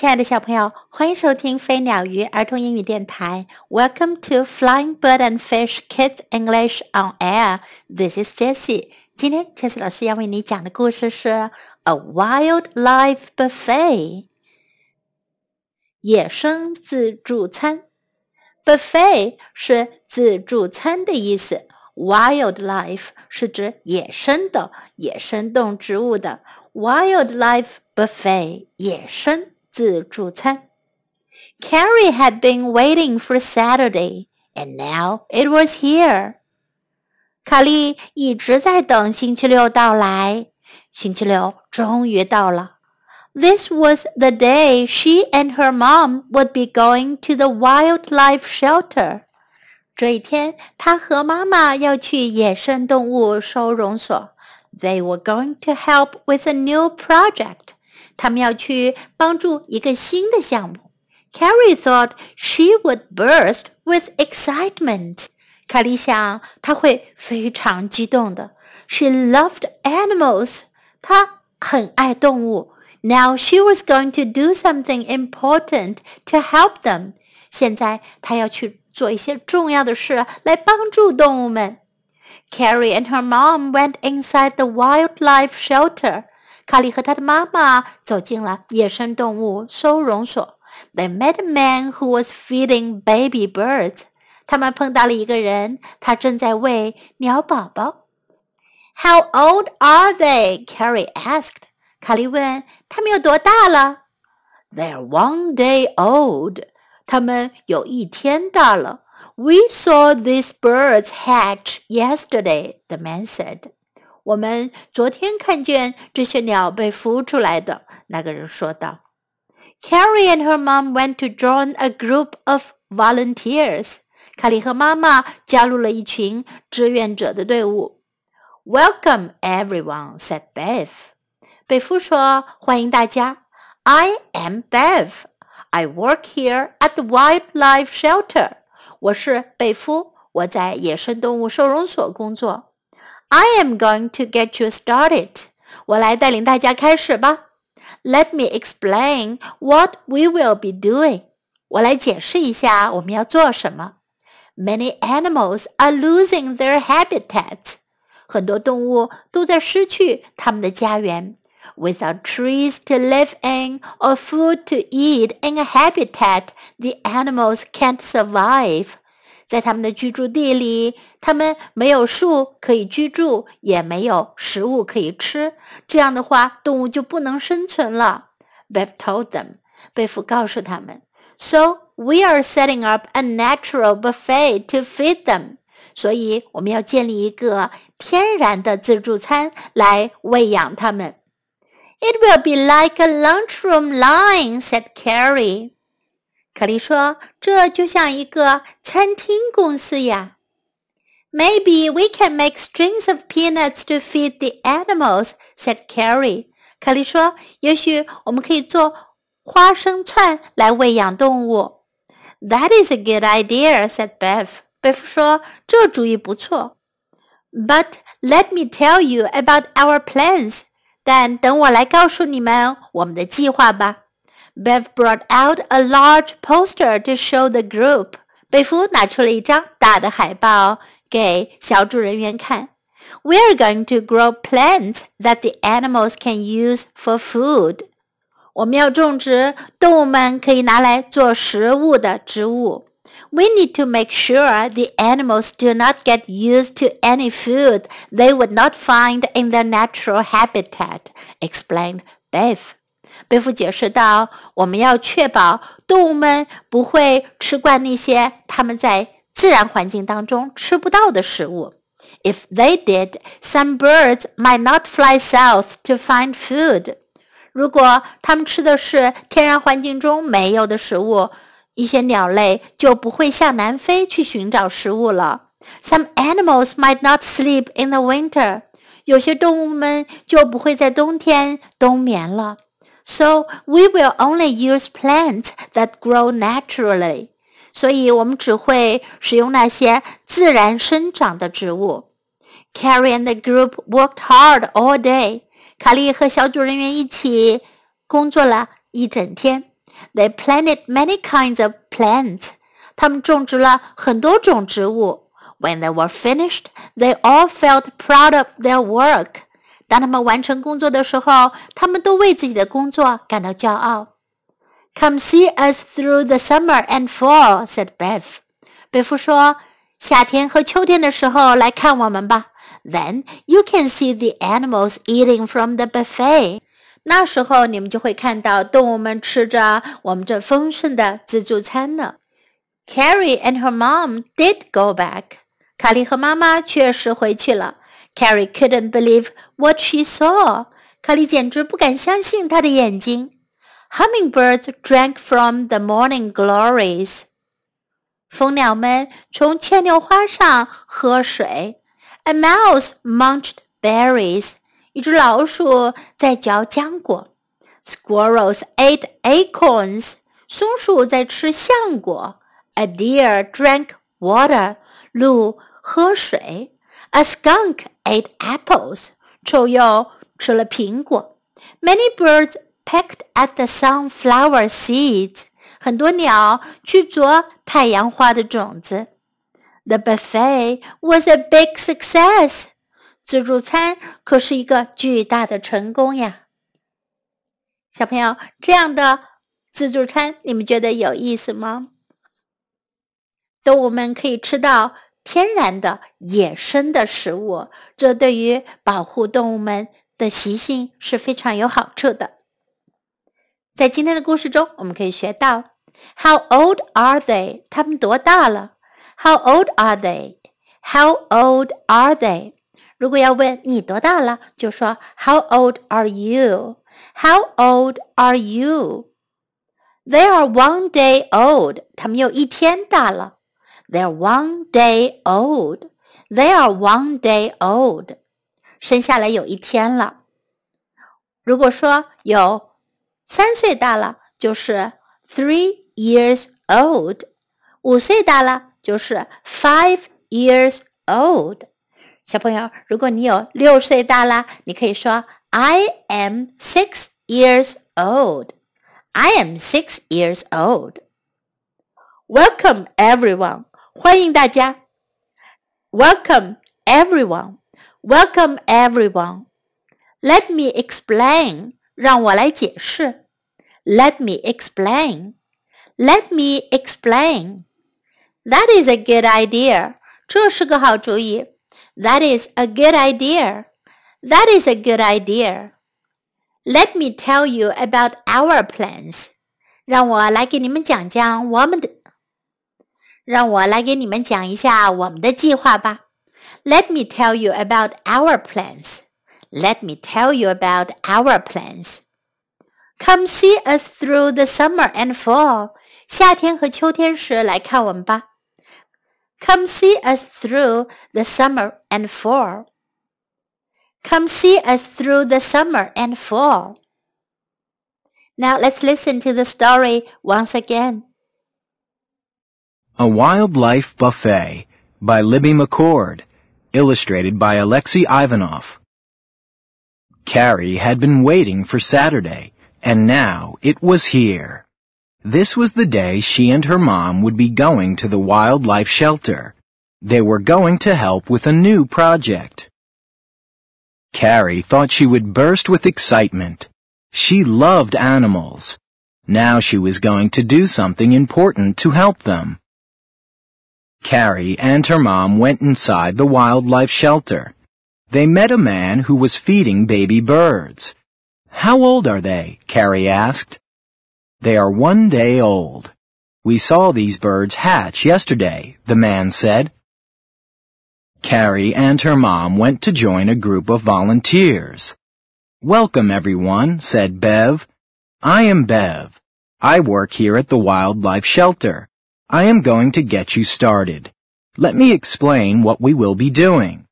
亲爱的小朋友，欢迎收听飞鸟鱼儿童英语电台。Welcome to Flying Bird and Fish Kids English on Air. This is Jessie. 今天 Jessie 老师要为你讲的故事是《A Wildlife Buffet》野生自助餐。Buffet 是自助餐的意思，Wildlife 是指野生的、野生动植物的。Wildlife Buffet 野生。自助餐。Carrie had been waiting for Saturday, and now it was here. 卡莉一直在等星期六到来，星期六终于到了。This was the day she and her mom would be going to the wildlife shelter. 这一天，她和妈妈要去野生动物收容所。They were going to help with a new project. 他们要去帮助一个新的项目。Carrie thought she would burst with excitement. 卡莉想她会非常激动的。She loved animals. 她很爱动物。Now she was going to do something important to help them. 现在她要去做一些重要的事来帮助动物们。Carrie and her mom went inside the wildlife shelter. 卡莉和他的妈妈走进了野生动物收容所。They met a man who was feeding baby birds. 他们碰到了一个人，他正在喂鸟宝宝。How old are they? Carrie asked. 卡莉问他们有多大了。They're one day old. 他们有一天大了。We saw these birds hatch yesterday, the man said. 我们昨天看见这些鸟被孵出来的。那个人说道。Carrie and her mom went to join a group of volunteers. 卡莉和妈妈加入了一群志愿者的队伍。Welcome, everyone," said Bev. 贝夫说：“欢迎大家。I am Bev. I work here at the wildlife shelter. 我是贝夫，我在野生动物收容所工作。” I am going to get you started. 我来带领大家开始吧。Let me explain what we will be doing. 我来解释一下我们要做什么。Many animals are losing their habitats. 很多动物都在失去它们的家园。Without trees to live in or food to eat in a habitat, the animals can't survive. 在他们的居住地里，他们没有树可以居住，也没有食物可以吃。这样的话，动物就不能生存了。Bev told them，贝夫告诉他们，So we are setting up a natural buffet to feed them。所以我们要建立一个天然的自助餐来喂养它们。It will be like a lunchroom line，said Carrie。 凯莉说：“这就像一个餐厅公司呀。” Maybe we can make strings of peanuts to feed the animals," said Carrie. 凯莉说：“也许我们可以做花生串来喂养动物。” That is a good idea," said Bev. 贝夫说：“这主意不错。” But let me tell you about our plans. 但等我来告诉你们我们的计划吧。Bev brought out a large poster to show the group. 贝夫拿出了一张大的海报给小组人员看。We are going to grow plants that the animals can use for food. 我们要种植动物们可以拿来做食物的植物。We need to make sure the animals do not get used to any food they would not find in their natural habitat, explained Bev. 贝夫解释道：“我们要确保动物们不会吃惯那些它们在自然环境当中吃不到的食物。If they did, some birds might not fly south to find food。如果它们吃的是天然环境中没有的食物，一些鸟类就不会向南飞去寻找食物了。Some animals might not sleep in the winter。有些动物们就不会在冬天冬眠了。” So we will only use plants that grow naturally. 所以我们只会使用那些自然生长的植物。Carrie and the group worked hard all day. 卡莉和小组人员一起工作了一整天。 They planted many kinds of plants. 他们种植了很多种植物。When they were finished, they all felt proud of their work. 当他们完成工作的时候，他们都为自己的工作感到骄傲。Come see us through the summer and fall," said Bev. 贝夫说：“夏天和秋天的时候来看我们吧。Then you can see the animals eating from the buffet. 那时候你们就会看到动物们吃着我们这丰盛的自助餐呢。” Carrie and her mom did go back. 卡莉和妈妈确实回去了。 Carrie couldn't believe what she saw. 卡莉简直不敢相信她的眼睛。Hummingbirds drank from the morning glories. 蜂鸟们从牵牛花上喝水。A mouse munched berries. 一只老鼠在嚼浆果。Squirrels ate acorns. 松鼠在吃橡果。A deer drank water. 鹿喝水。A skunk ate apples. 臭鼬吃了苹果。Many birds pecked at the sunflower seeds. 很多鸟去啄太阳花的种子。The buffet was a big success. 自助餐可是一个巨大的成功呀！小朋友，这样的自助餐你们觉得有意思吗？动物们可以吃到天然的野生的食物，这对于保护动物们的习性是非常有好处的。在今天的故事中，我们可以学到：How old are they？他们多大了？How old are they？How old are they？如果要问你多大了，就说 How old are you？How old are you？They are one day old。他们有一天大了。They're one day old。They are one day old。生下来有一天了。如果说有三岁大了就是 three years old，五岁大了就是 five years old。小朋友，如果你有六岁大了，你可以说 I am six years old。I am six years old。Welcome everyone， 欢迎大家。Welcome everyone。Welcome everyone。Let me explain。让我来解释。Let me explain. Let me explain. That is a good idea. 这是个好主意。That is a good idea. That is a good idea. Let me tell you about our plans. 让我来给你们讲讲我们的， 让我来给你们讲一下我们的计划吧。Let me tell you about our plans. Let me tell you about our plans. Come see us through the summer and fall. 夏天和秋天时来看我们吧。Come see us through the summer and fall. Come see us through the summer and fall. Now let's listen to the story once again. A Wildlife Buffet by Libby McCord, illustrated by Alexei Ivanov. Carrie had been waiting for Saturday, and now it was here. This was the day she and her mom would be going to the wildlife shelter. They were going to help with a new project. Carrie thought she would burst with excitement. She loved animals. Now she was going to do something important to help them. Carrie and her mom went inside the wildlife shelter. They met a man who was feeding baby birds. How old are they? Carrie asked. They are one day old. We saw these birds hatch yesterday, the man said. Carrie and her mom went to join a group of volunteers. Welcome, everyone, said Bev. I am Bev. I work here at the wildlife shelter. I am going to get you started. Let me explain what we will be doing.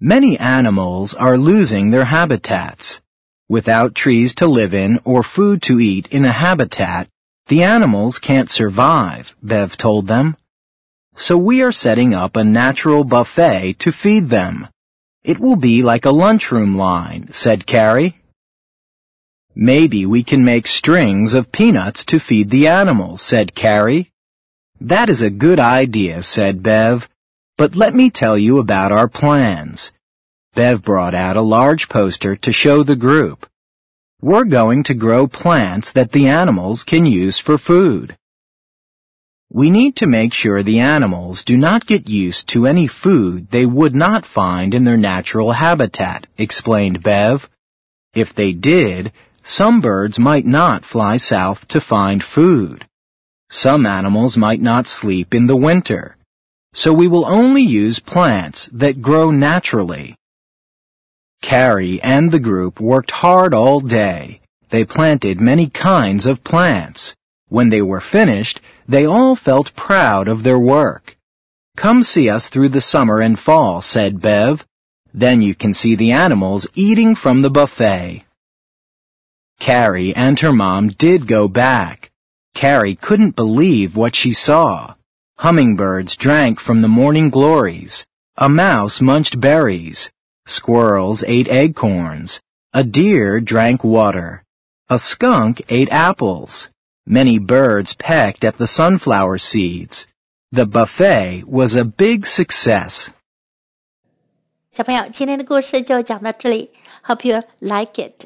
Many animals are losing their habitats. Without trees to live in or food to eat in a habitat, the animals can't survive, Bev told them. So we are setting up a natural buffet to feed them. It will be like a lunchroom line, said Carrie. Maybe we can make strings of peanuts to feed the animals, said Carrie. That is a good idea, said Bev. But let me tell you about our plans. Bev brought out a large poster to show the group. We're going to grow plants that the animals can use for food. We need to make sure the animals do not get used to any food they would not find in their natural habitat, explained Bev. If they did, some birds might not fly south to find food. Some animals might not sleep in the winter. So we will only use plants that grow naturally. Carrie and the group worked hard all day. They planted many kinds of plants. When they were finished, they all felt proud of their work. Come see us through the summer and fall, said Bev. Then you can see the animals eating from the buffet. Carrie and her mom did go back. Carrie couldn't believe what she saw. Hummingbirds drank from the morning glories. A mouse munched berries. Squirrels ate acorns. A deer drank water. A skunk ate apples. Many birds pecked at the sunflower seeds. The buffet was a big success. 小朋友，今天的故事就讲到这里。Hope you like it.